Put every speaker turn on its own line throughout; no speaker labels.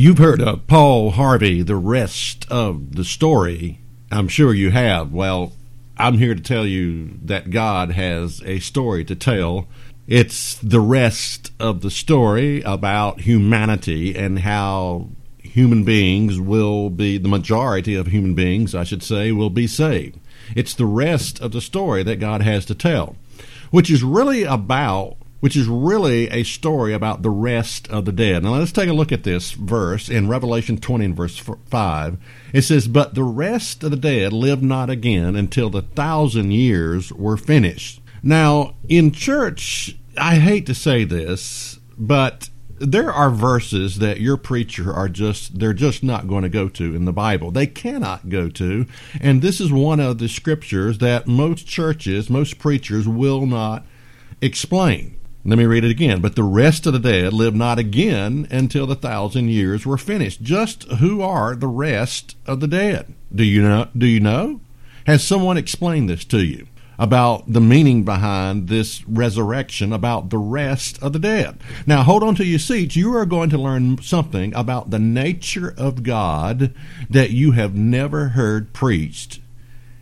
You've heard of Paul Harvey, the rest of the story. I'm sure you have. Well, I'm here to tell you that God has a story to tell. It's the rest of the story about humanity and how human beings will be, the majority of human beings, I should say, will be saved. It's the rest of the story that God has to tell, which is really about which is really a story about the rest of the dead. Now let's take a look at this verse in Revelation 20 and verse 5. It says, But the rest of the dead lived not again until the thousand years were finished. Now, in church, I hate to say this, but there are verses that your preacher are just they're just not going to go to in the Bible. They cannot go to, and this is one of the scriptures that most churches, most preachers will not explain. Let me read it again. But the rest of the dead live not again until the thousand years were finished. Just who are the rest of the dead? Do you know? Do you know? Has someone explained this to you? about the meaning behind this resurrection, about the rest of the dead. Now, hold on to your seats. You are going to learn something about the nature of God that you have never heard preached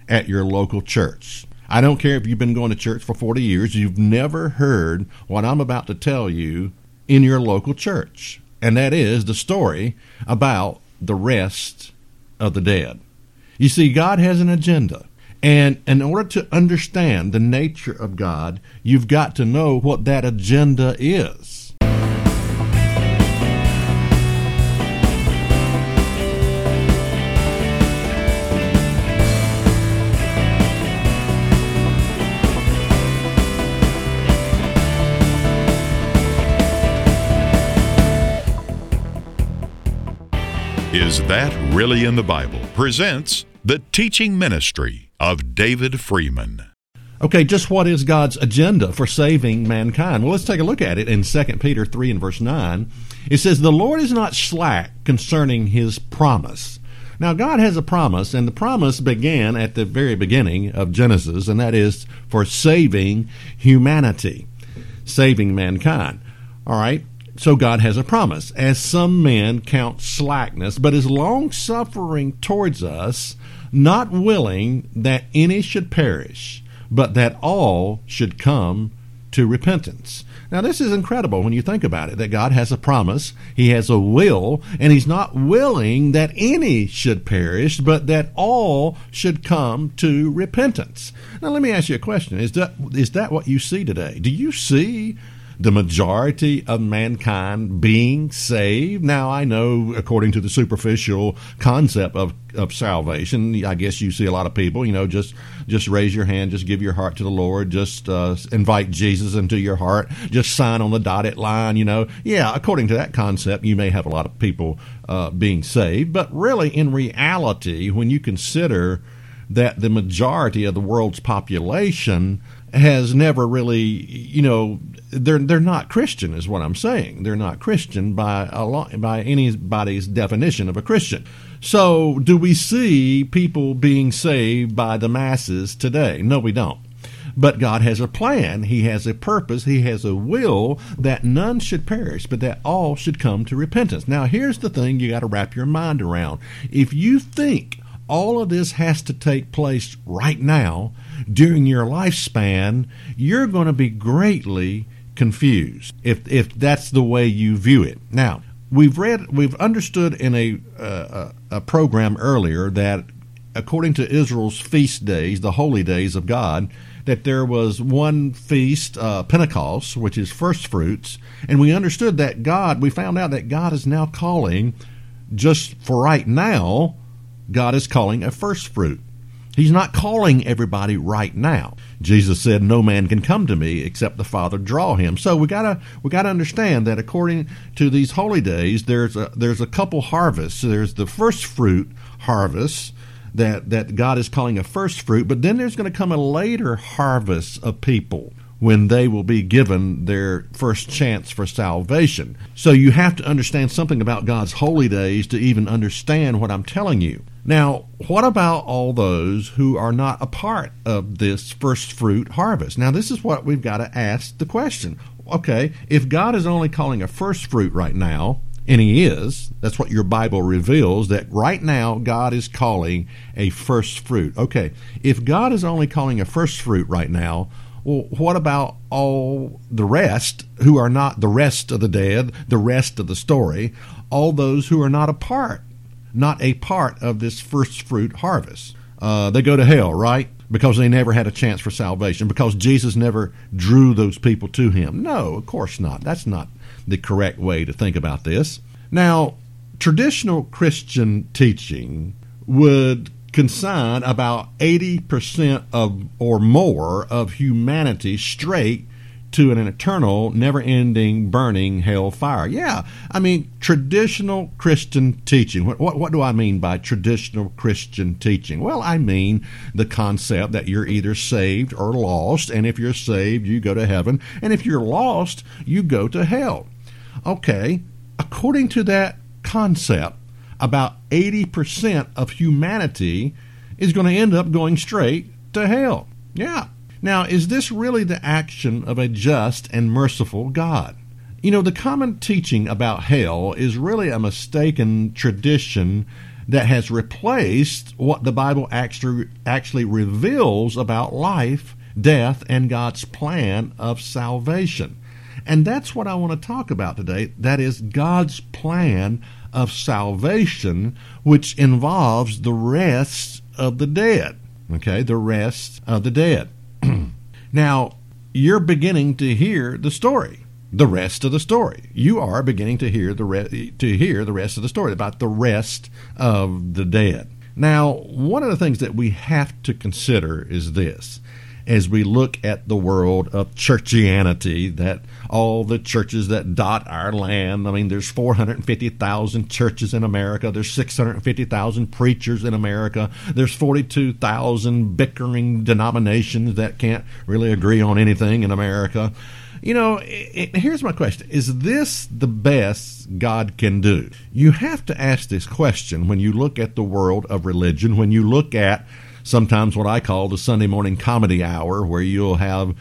at your local church. I don't care if you've been going to church for 40 years, you've never heard what I'm about to tell you in your local church. And that is the story about the rest of the dead. You see, God has an agenda. And in order to understand the nature of God, you've got to know what that agenda is.
Is That Really in the Bible? presents the teaching ministry of David Freeman.
Okay, just what is God's agenda for saving mankind? Well, let's take a look at it in 2 Peter 3 and verse 9. It says, The Lord is not slack concerning his promise. Now, God has a promise, and the promise began at the very beginning of Genesis, and that is for saving humanity, saving mankind. All right? So God has a promise. As some men count slackness, but is long suffering towards us, not willing that any should perish, but that all should come to repentance. Now, this is incredible when you think about it that God has a promise, He has a will, and He's not willing that any should perish, but that all should come to repentance. Now, let me ask you a question Is that, is that what you see today? Do you see the majority of mankind being saved. Now, I know, according to the superficial concept of, of salvation, I guess you see a lot of people, you know, just just raise your hand, just give your heart to the Lord, just uh, invite Jesus into your heart, just sign on the dotted line, you know. Yeah, according to that concept, you may have a lot of people uh, being saved, but really, in reality, when you consider that the majority of the world's population has never really, you know, they're they're not Christian, is what I'm saying. They're not Christian by a lot, by anybody's definition of a Christian. So, do we see people being saved by the masses today? No, we don't. But God has a plan. He has a purpose. He has a will that none should perish, but that all should come to repentance. Now, here's the thing you got to wrap your mind around. If you think all of this has to take place right now during your lifespan, you're going to be greatly confused if if that's the way you view it. Now, we've read we've understood in a uh, a program earlier that according to Israel's feast days, the holy days of God, that there was one feast, uh, Pentecost, which is first fruits, and we understood that God. We found out that God is now calling, just for right now, God is calling a first fruit. He's not calling everybody right now. Jesus said, "No man can come to me except the Father draw him." So we gotta we gotta understand that according to these holy days, there's a there's a couple harvests. There's the first fruit harvest that that God is calling a first fruit, but then there's going to come a later harvest of people when they will be given their first chance for salvation. So you have to understand something about God's holy days to even understand what I'm telling you. Now, what about all those who are not a part of this first fruit harvest? Now, this is what we've got to ask the question. Okay, if God is only calling a first fruit right now, And he is. That's what your Bible reveals that right now God is calling a first fruit. Okay, if God is only calling a first fruit right now, well, what about all the rest who are not the rest of the dead, the rest of the story, all those who are not a part, not a part of this first fruit harvest? Uh, they go to hell, right? Because they never had a chance for salvation, because Jesus never drew those people to him. No, of course not. That's not the correct way to think about this. Now, traditional Christian teaching would consign about 80% of or more of humanity straight to an eternal, never ending, burning hell fire. Yeah, I mean, traditional Christian teaching. What, what, what, do I mean by traditional Christian teaching? Well, I mean the concept that you're either saved or lost, and if you're saved, you go to heaven, and if you're lost, you go to hell. Okay, according to that concept, about 80% of humanity is going to end up going straight to hell. Yeah. Now, is this really the action of a just and merciful God? You know, the common teaching about hell is really a mistaken tradition that has replaced what the Bible actually, actually reveals about life, death, and God's plan of salvation. And that's what I want to talk about today. That is God's plan of salvation, which involves the rest of the dead. Okay, the rest of the dead. Now, you're beginning to hear the story, the rest of the story. You are beginning to hear the re- to hear the rest of the story about the rest of the dead. Now, one of the things that we have to consider is this as we look at the world of churchianity, that all the churches that dot our land. I mean, there's 450,000 churches in America. There's 650,000 preachers in America. There's 42,000 bickering denominations that can't really agree on anything in America. You know, it, it, here's my question Is this the best God can do? You have to ask this question when you look at the world of religion, when you look at sometimes what I call the Sunday morning comedy hour, where you'll have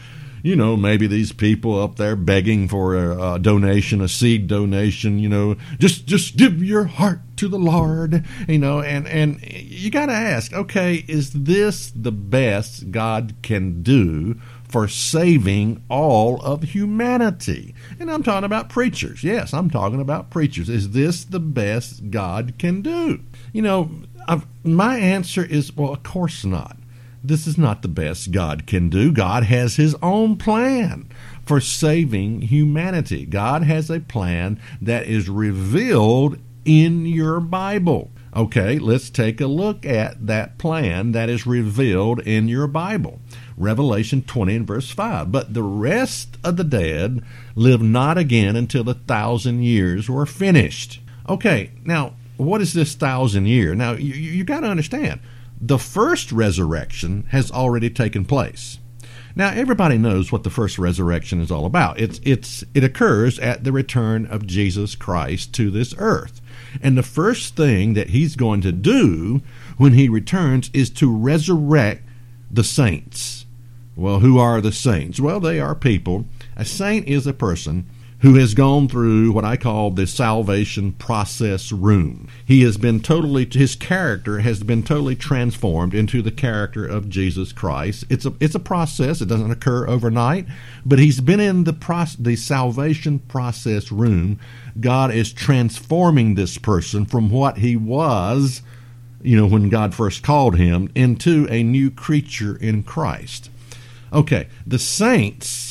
you know, maybe these people up there begging for a, a, donation, a seed donation, you know, just just give your heart to the Lord, you know, and and you got to ask, okay, is this the best God can do for saving all of humanity? And I'm talking about preachers. Yes, I'm talking about preachers. Is this the best God can do? You know, I've, my answer is well, of course not. This is not the best God can do. God has His own plan for saving humanity. God has a plan that is revealed in your Bible. Okay, let's take a look at that plan that is revealed in your Bible. Revelation 20 and verse 5. But the rest of the dead live not again until the thousand years were finished. Okay, now what is this thousand year? Now, you, you got to understand, the first resurrection has already taken place. Now, everybody knows what the first resurrection is all about. It's, it's, it occurs at the return of Jesus Christ to this earth. And the first thing that he's going to do when he returns is to resurrect the saints. Well, who are the saints? Well, they are people. A saint is a person who has gone through what I call the salvation process room. He has been totally, his character has been totally transformed into the character of Jesus Christ. It's a, it's a process. It doesn't occur overnight, but he's been in the process, the salvation process room. God is transforming this person from what he was, you know, when God first called him, into a new creature in Christ. Okay, the saints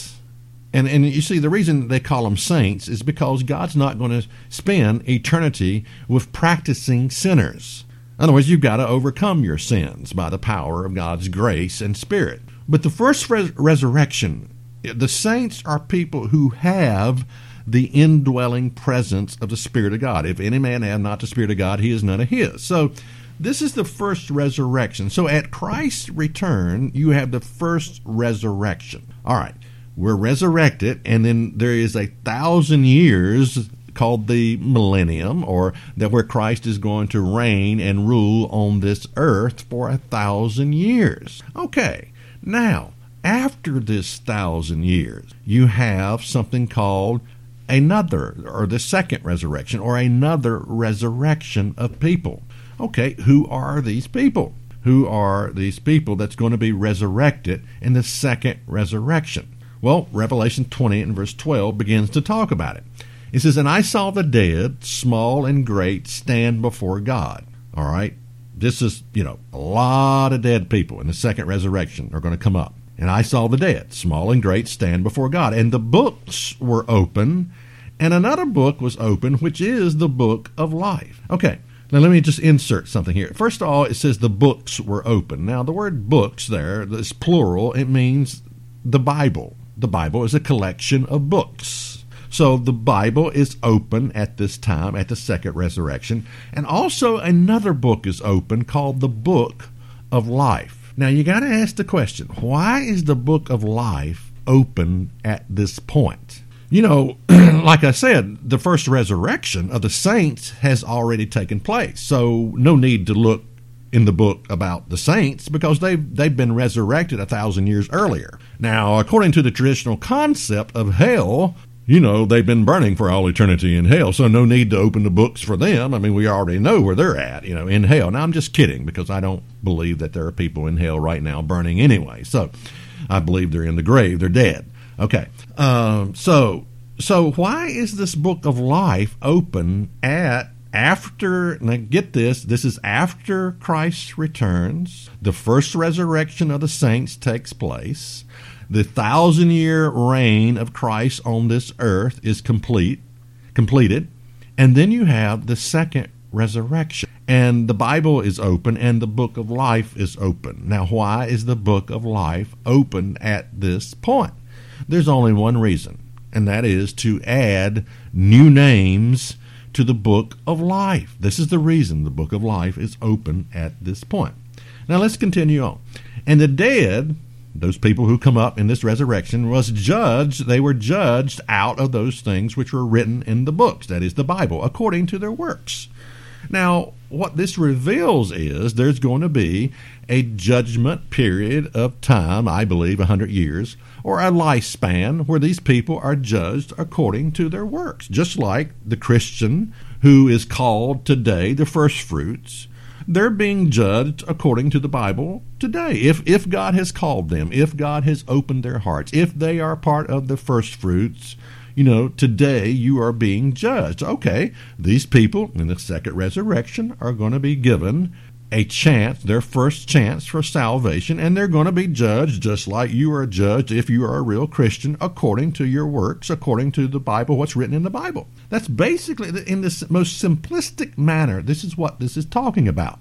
and, and you see, the reason they call them saints is because God's not going to spend eternity with practicing sinners. In other words, you've got to overcome your sins by the power of God's grace and Spirit. But the first res- resurrection, the saints are people who have the indwelling presence of the Spirit of God. If any man have not the Spirit of God, he is none of his. So this is the first resurrection. So at Christ's return, you have the first resurrection. All right we're resurrected, and then there is a thousand years called the millennium, or that where Christ is going to reign and rule on this earth for a thousand years. Okay, now after this thousand years, you have something called another, or the second resurrection, or another resurrection of people. Okay, who are these people? Who are these people that's going to be resurrected in the second resurrection? Well, Revelation 20 and verse 12 begins to talk about it. It says, And I saw the dead, small and great, stand before God. All right? This is, you know, a lot of dead people in the second resurrection are going to come up. And I saw the dead, small and great, stand before God. And the books were open, and another book was open, which is the book of life. Okay, now let me just insert something here. First of all, it says the books were open. Now, the word books there is plural, it means the Bible. The Bible is a collection of books. So the Bible is open at this time, at the second resurrection. And also another book is open called the Book of Life. Now you got to ask the question why is the Book of Life open at this point? You know, like I said, the first resurrection of the saints has already taken place. So no need to look in the book about the saints because they've they've been resurrected a thousand years earlier. Now, according to the traditional concept of hell, you know, they've been burning for all eternity in hell, so no need to open the books for them. I mean, we already know where they're at, you know, in hell. Now, I'm just kidding because I don't believe that there are people in hell right now burning anyway. So I believe they're in the grave, they're dead. Okay. Um, so, so why is this book of life open at after now get this this is after christ returns. The first resurrection of the saints takes place. The thousand year reign of christ on this earth is complete completed. And then you have the second resurrection. And the bible is open and the book of life is open. Now why is the book of life open at this point? There's only one reason and that is to add new names to the book of life. This is the reason the book of life is open at this point. Now let's continue on. And the dead, those people who come up in this resurrection, was judged, they were judged out of those things which were written in the books, that is the Bible, according to their works. Now, what this reveals is there's going to be a judgment period of time, I believe 100 years, or a lifespan where these people are judged according to their works. Just like the Christian who is called today the first fruits, they're being judged according to the Bible today. If if God has called them, if God has opened their hearts, if they are part of the first fruits, you know, today you are being judged. Okay, these people in the second resurrection are going to be given a chance, their first chance for salvation, and they're going to be judged just like you are judged if you are a real Christian according to your works, according to the Bible, what's written in the Bible. That's basically, in this most simplistic manner, this is what this is talking about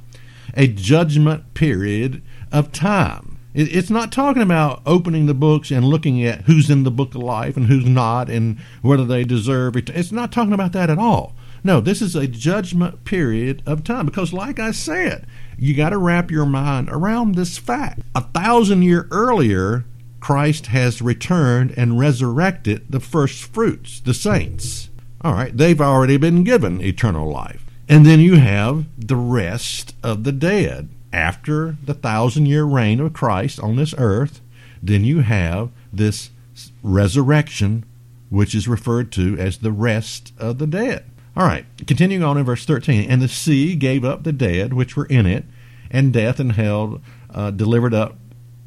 a judgment period of time. It's not talking about opening the books and looking at who's in the book of life and who's not and whether they deserve it. It's not talking about that at all. No, this is a judgment period of time because, like I said, you got to wrap your mind around this fact. A thousand year earlier, Christ has returned and resurrected the first fruits, the saints. All right, they've already been given eternal life. And then you have the rest of the dead. After the thousand year reign of Christ on this earth, then you have this resurrection, which is referred to as the rest of the dead. All right, continuing on in verse 13. And the sea gave up the dead which were in it, and death and hell uh, delivered up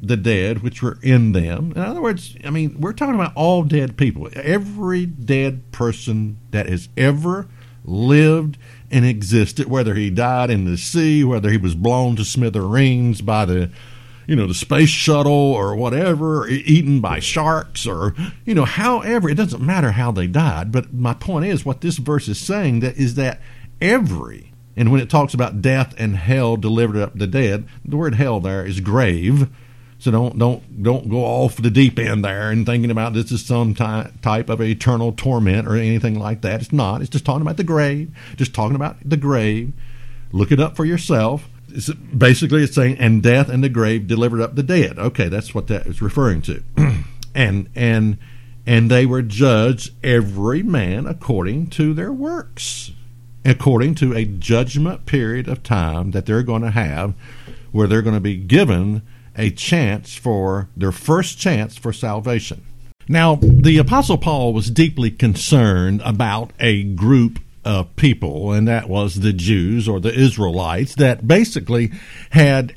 the dead which were in them. In other words, I mean, we're talking about all dead people. Every dead person that has ever lived and existed, whether he died in the sea, whether he was blown to smithereens by the you know, the space shuttle or whatever, eaten by sharks or, you know, however, it doesn't matter how they died. But my point is, what this verse is saying that is that every, and when it talks about death and hell delivered up the dead, the word hell there is grave. So don't don't don't go off the deep end there and thinking about this is some ty- type of eternal torment or anything like that. It's not. It's just talking about the grave. Just talking about the grave. Look it up for yourself basically it's saying and death and the grave delivered up the dead. Okay that's what that is referring to. And and and they were judged every man according to their works according to a judgment period of time that they're going to have where they're going to be given a chance for their first chance for salvation. Now, the Apostle Paul was deeply concerned about a group of people, and that was the Jews or the Israelites that basically had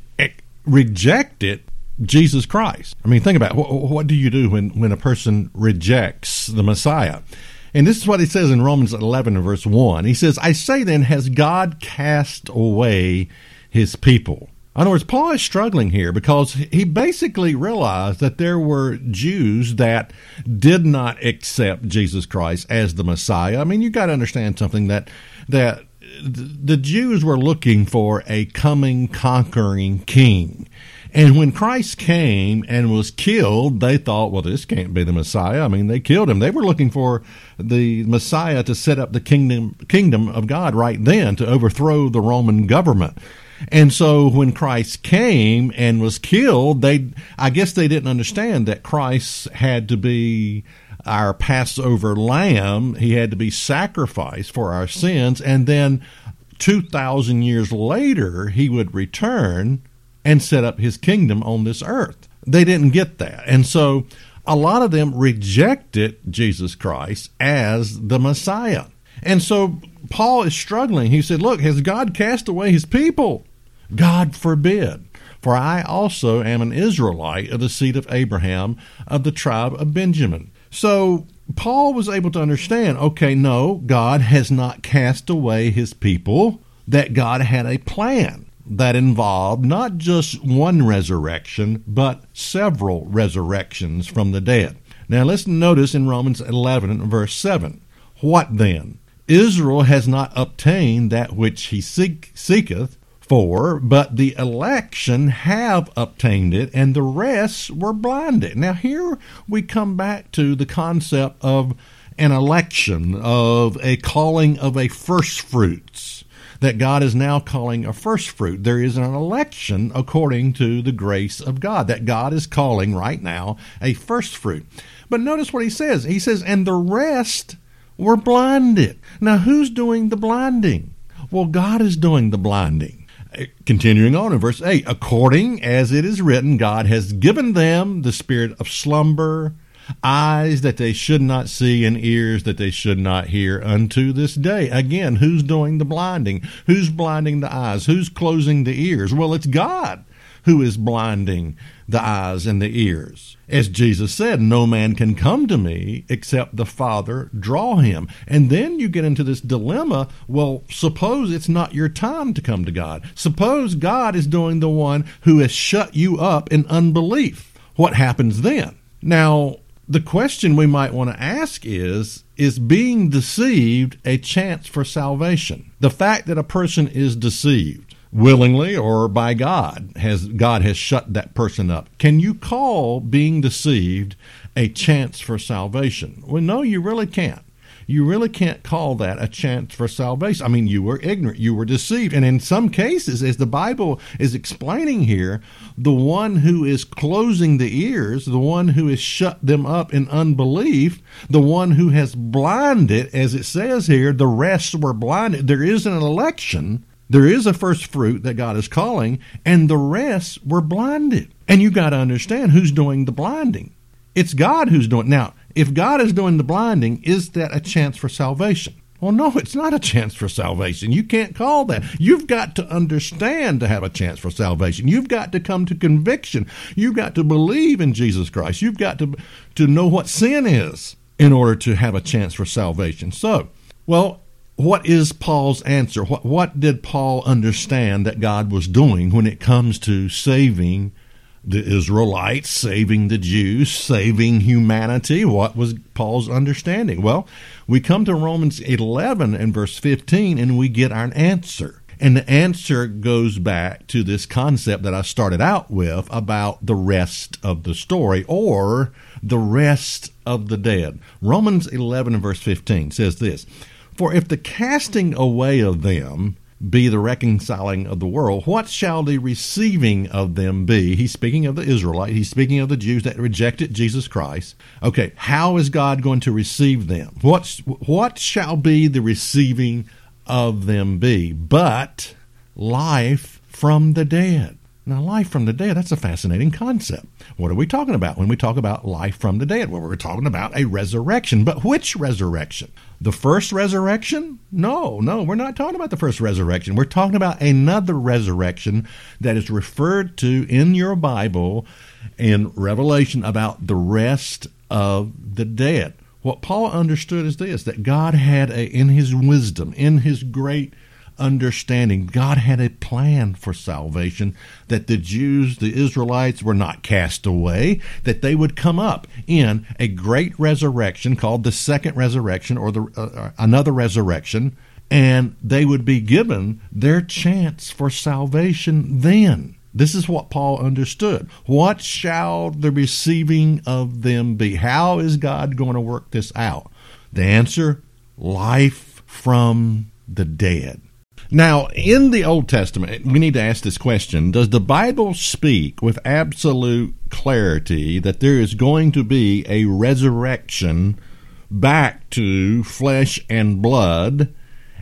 rejected Jesus Christ. I mean, think about it. What, what do you do when, when a person rejects the Messiah? And this is what he says in Romans 11 and verse 1. He says, I say then, has God cast away his people? In other words, Paul is struggling here because he basically realized that there were Jews that did not accept Jesus Christ as the Messiah. I mean, you got to understand something that that the Jews were looking for a coming conquering king. And when Christ came and was killed, they thought, well, this can't be the Messiah. I mean, they killed him. They were looking for the Messiah to set up the kingdom kingdom of God right then to overthrow the Roman government. And so when Christ came and was killed, they I guess they didn't understand that Christ had to be our Passover lamb. He had to be sacrificed for our sins and then 2000 years later he would return and set up his kingdom on this earth. They didn't get that. And so a lot of them rejected Jesus Christ as the Messiah. And so Paul is struggling. He said, Look, has God cast away his people? God forbid. For I also am an Israelite of the seed of Abraham, of the tribe of Benjamin. So Paul was able to understand okay, no, God has not cast away his people, that God had a plan that involved not just one resurrection, but several resurrections from the dead. Now let's notice in Romans 11 verse 7. What then? Israel has not obtained that which he seek, seeketh, for, but the election have obtained it, and the rest were blinded. Now, here we come back to the concept of an election, of a calling of a first fruits, that God is now calling a first fruit. There is an election according to the grace of God, that God is calling right now a first fruit. But notice what he says. He says, and the rest were blinded. Now, who's doing the blinding? Well, God is doing the blinding. Continuing on in verse 8, according as it is written, God has given them the spirit of slumber, eyes that they should not see, and ears that they should not hear unto this day. Again, who's doing the blinding? Who's blinding the eyes? Who's closing the ears? Well, it's God who is blinding the eyes and the ears. As Jesus said, no man can come to me except the Father draw him. And then you get into this dilemma well, suppose it's not your time to come to God. Suppose God is doing the one who has shut you up in unbelief. What happens then? Now, the question we might want to ask is Is being deceived a chance for salvation? The fact that a person is deceived willingly or by God has God has shut that person up. Can you call being deceived a chance for salvation? Well, no, you really can't. You really can't call that a chance for salvation. I mean, you were ignorant, you were deceived. And in some cases, as the Bible is explaining here, the one who is closing the ears, the one who has shut them up in unbelief, the one who has blinded, as it says here, the rest were blinded. There is an election there is a first fruit that God is calling, and the rest were blinded. And you got to understand who's doing the blinding. It's God who's doing. Now, if God is doing the blinding, is that a chance for salvation? Well, no, it's not a chance for salvation. You can't call that. You've got to understand to have a chance for salvation. You've got to come to conviction. You've got to believe in Jesus Christ. You've got to to know what sin is in order to have a chance for salvation. So, well, what is Paul's answer? What, what did Paul understand that God was doing when it comes to saving the Israelites, saving the Jews, saving humanity? What was Paul's understanding? Well, we come to Romans 11 and verse 15 and we get our answer. And the answer goes back to this concept that I started out with about the rest of the story or the rest of the dead. Romans 11 and verse 15 says this for if the casting away of them be the reconciling of the world, what shall the receiving of them be? He's speaking of the Israelite. He's speaking of the Jews that rejected Jesus Christ. Okay, how is God going to receive them? What's, what shall be the receiving of them be? But life from the dead. Now, life from the dead, that's a fascinating concept. What are we talking about when we talk about life from the dead? Well, we're talking about a resurrection. But which resurrection? The first resurrection? No, no, we're not talking about the first resurrection. We're talking about another resurrection that is referred to in your Bible in Revelation about the rest of the dead. What Paul understood is this that God had a, in his wisdom, in his great understanding. God had a plan for salvation, that the Jews, the Israelites, were not cast away, that they would come up in a great resurrection called the second resurrection or the uh, uh another resurrection, and they would be given their chance for salvation then. This is what Paul understood. What shall the receiving of them be? How is God going to work this out? The answer life from the dead. Now, in the Old Testament, we need to ask this question Does the Bible speak with absolute clarity that there is going to be a resurrection back to flesh and blood?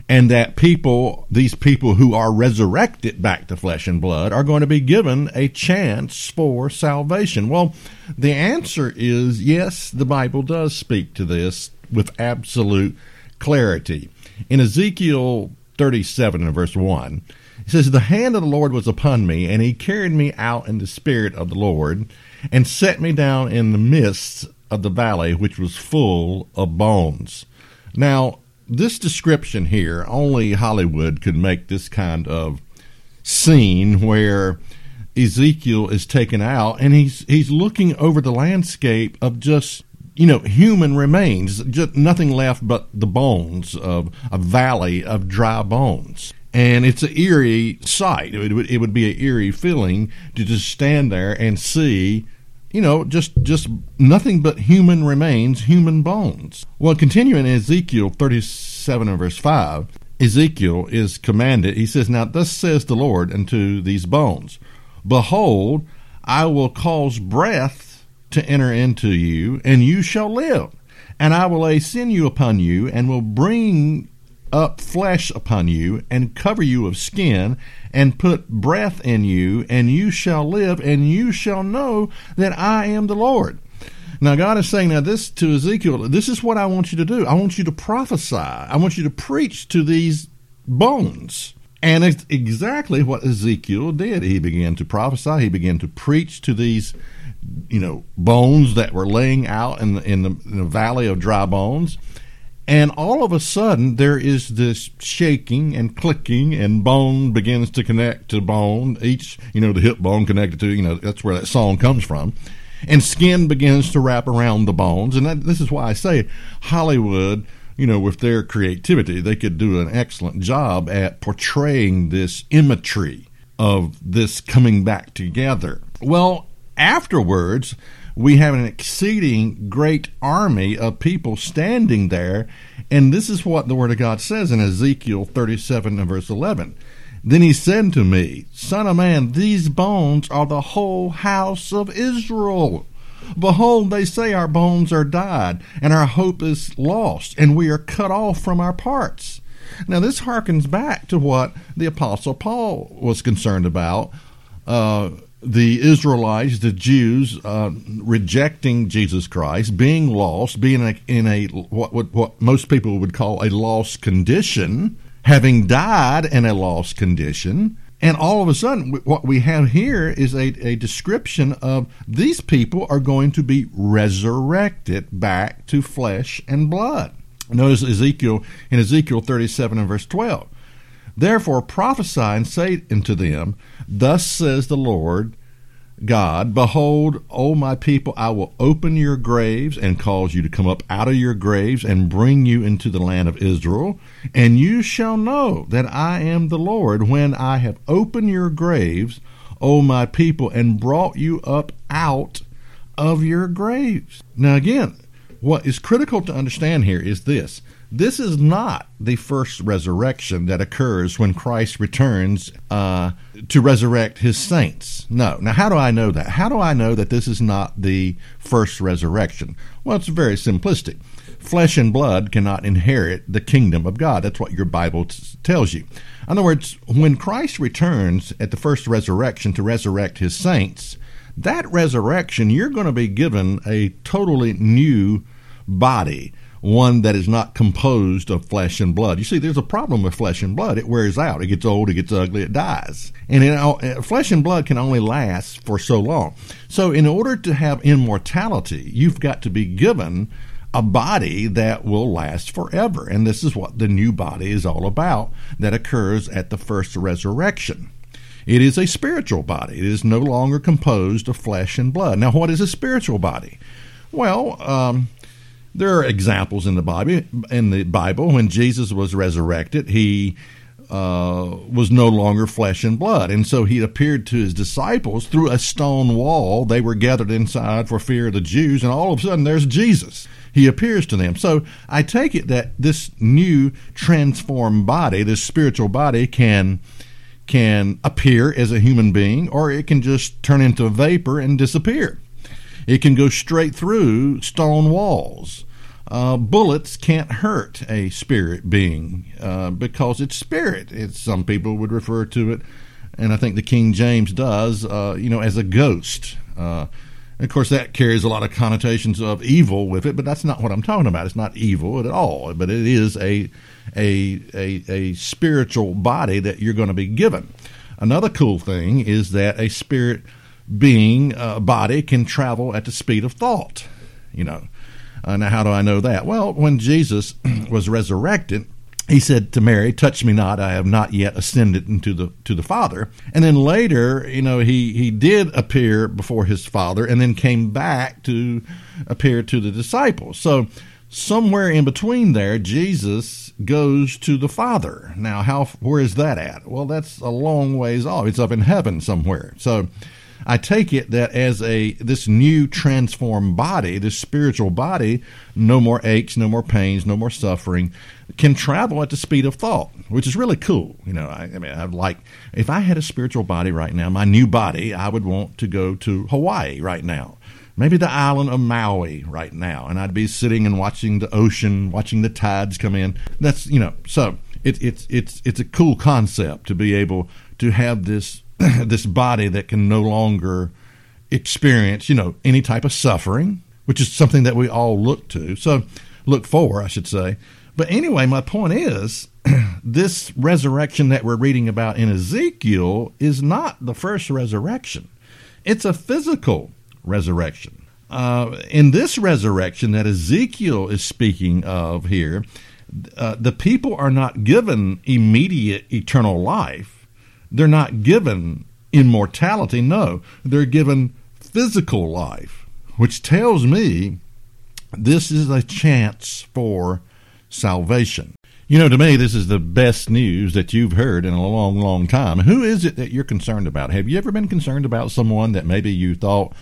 And that people, these people who are resurrected back to flesh and blood, are going to be given a chance for salvation? Well, the answer is yes, the Bible does speak to this with absolute clarity. In Ezekiel 37 and verse 1. It says, The hand of the Lord was upon me, and he carried me out in the spirit of the Lord, and set me down in the midst of the valley, which was full of bones. Now, this description here, only Hollywood could make this kind of scene where Ezekiel is taken out and he's he's looking over the landscape of just you know, human remains, just nothing left but the bones of a valley of dry bones. And it's an eerie sight. It would, it would be an eerie feeling to just stand there and see, you know, just just nothing but human remains, human bones. Well, continuing in Ezekiel 37 and verse 5, Ezekiel is commanded, he says, Now thus says the Lord unto these bones, Behold, I will cause breath to enter into you, and you shall live. And I will lay sinew upon you, and will bring up flesh upon you, and cover you of skin, and put breath in you, and you shall live, and you shall know that I am the Lord. Now, God is saying now this to Ezekiel, this is what I want you to do. I want you to prophesy. I want you to preach to these bones. And it's exactly what Ezekiel did. He began to prophesy, he began to preach to these you know bones that were laying out in the, in the, in the valley of dry bones. And all of a sudden there is this shaking and clicking and bone begins to connect to bone. Each you know the hip bone connected to you know that's where that song comes from. And skin begins to wrap around the bones. And that, this is why i say hollywood you know with their creativity they could do an excellent job at portraying this imagery of this coming back together. Well afterwards, we have an exceeding great army of people standing there. And this is what the Word of God says in Ezekiel 37 and verse 11. Then he said to me, Son of man, these bones are the whole house of Israel. Behold, they say our bones are died, and our hope is lost, and we are cut off from our parts. Now, this harkens back to what the Apostle Paul was concerned about. Uh, the Israelites, the Jews, uh, rejecting Jesus Christ, being lost, being in a, in a what, what, what most people would call a lost condition, having died in a lost condition, and all of a sudden, what we have here is a, a description of these people are going to be resurrected back to flesh and blood. Notice Ezekiel in Ezekiel 37 and verse 12. Therefore prophesy and say unto them, Thus says the Lord God, Behold, O my people, I will open your graves and cause you to come up out of your graves and bring you into the land of Israel. And you shall know that I am the Lord when I have opened your graves, O my people, and brought you up out of your graves. Now, again, what is critical to understand here is this this is not the first resurrection that occurs when Christ returns uh, to resurrect his saints. No. Now, how do I know that? How do I know that this is not the first resurrection? Well, it's very simplistic. flesh and blood cannot inherit the kingdom of God. That's what your Bible t- tells you. In other words, when Christ returns at the first resurrection to resurrect his saints, that resurrection, you're going to be given a totally new body one that is not composed of flesh and blood. You see, there's a problem with flesh and blood. It wears out. It gets old. It gets ugly. It dies. And it, uh, flesh and blood can only last for so long. So, in order to have immortality, you've got to be given a body that will last forever. And this is what the new body is all about that occurs at the first resurrection. It is a spiritual body. It is no longer composed of flesh and blood. Now, what is a spiritual body? Well, um, there are examples in the Bible. In the Bible, when Jesus was resurrected, he uh, was no longer flesh and blood, and so he appeared to his disciples through a stone wall. They were gathered inside for fear of the Jews, and all of a sudden, there's Jesus. He appears to them. So I take it that this new transformed body, this spiritual body, can can appear as a human being, or it can just turn into a vapor and disappear. It can go straight through stone walls. Uh, bullets can't hurt a spirit being uh, because it's spirit. It's, some people would refer to it, and I think the King James does, uh, you know, as a ghost. Uh, of course, that carries a lot of connotations of evil with it, but that's not what I'm talking about. It's not evil at all, but it is a a a, a spiritual body that you're going to be given. Another cool thing is that a spirit being, a uh, body, can travel at the speed of thought. You know. Uh, now, how do I know that? Well, when Jesus was resurrected, he said to Mary, "Touch me not; I have not yet ascended into the to the Father." And then later, you know, he he did appear before his Father, and then came back to appear to the disciples. So somewhere in between there, Jesus goes to the Father. Now, how where is that at? Well, that's a long ways off. It's up in heaven somewhere. So I take it that as a this new transformed body, this spiritual body, no more aches, no more pains, no more suffering, can travel at the speed of thought, which is really cool. You know, I, I mean, I'd like if I had a spiritual body right now, my new body, I would want to go to Hawaii right now maybe the island of Maui right now, and I'd be sitting and watching the ocean, watching the tides come in. That's you know, so it's it's it's it's a cool concept to be able to have this this body that can no longer experience, you know, any type of suffering, which is something that we all look to. So, look for, I should say. But anyway, my point is this resurrection that we're reading about in Ezekiel is not the first resurrection, it's a physical resurrection. Uh, in this resurrection that Ezekiel is speaking of here, uh, the people are not given immediate eternal life they're not given immortality. No, they're given physical life, which tells me this is a chance for salvation. You know, to me, this is the best news that you've heard in a long, long time. Who is it that you're concerned about? Have you ever been concerned about someone that maybe you thought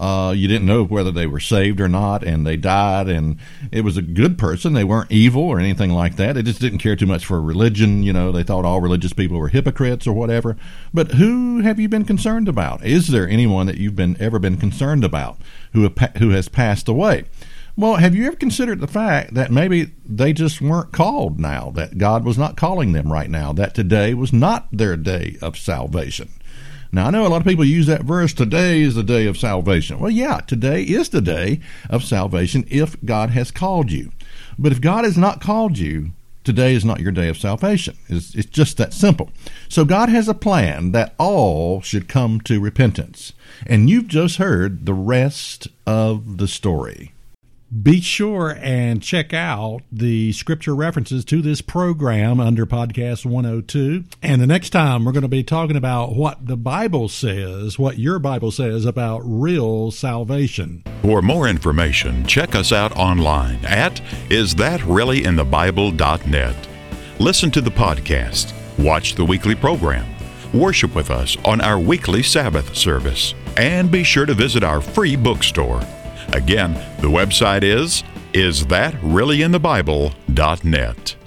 uh, you didn't know whether they were saved or not, and they died, and it was a good person. They weren't evil or anything like that. They just didn't care too much for religion. You know, they thought all religious people were hypocrites or whatever. But who have you been concerned about? Is there anyone that you've been ever been concerned about who who has passed away? Well, have you ever considered the fact that maybe they just weren't called now, that God was not calling them right now, that today was not their day of salvation? Now, I know a lot of people use that verse, today is the day of salvation. Well, yeah, today is the day of salvation if God has called you. But if God has not called you, today is not your day of salvation. It's, it's just that simple. So God has a plan that all should come to repentance. And you've just heard the rest of the story.
Be sure and check out the scripture references to this program under Podcast 102. And the next time we're going to be talking about what the Bible says, what your Bible says about real salvation.
For more information, check us out online at isthatreallyinthebible.net. Listen to the podcast, watch the weekly program, worship with us on our weekly Sabbath service, and be sure to visit our free bookstore Again, the website is isthatreallyinthebible.net.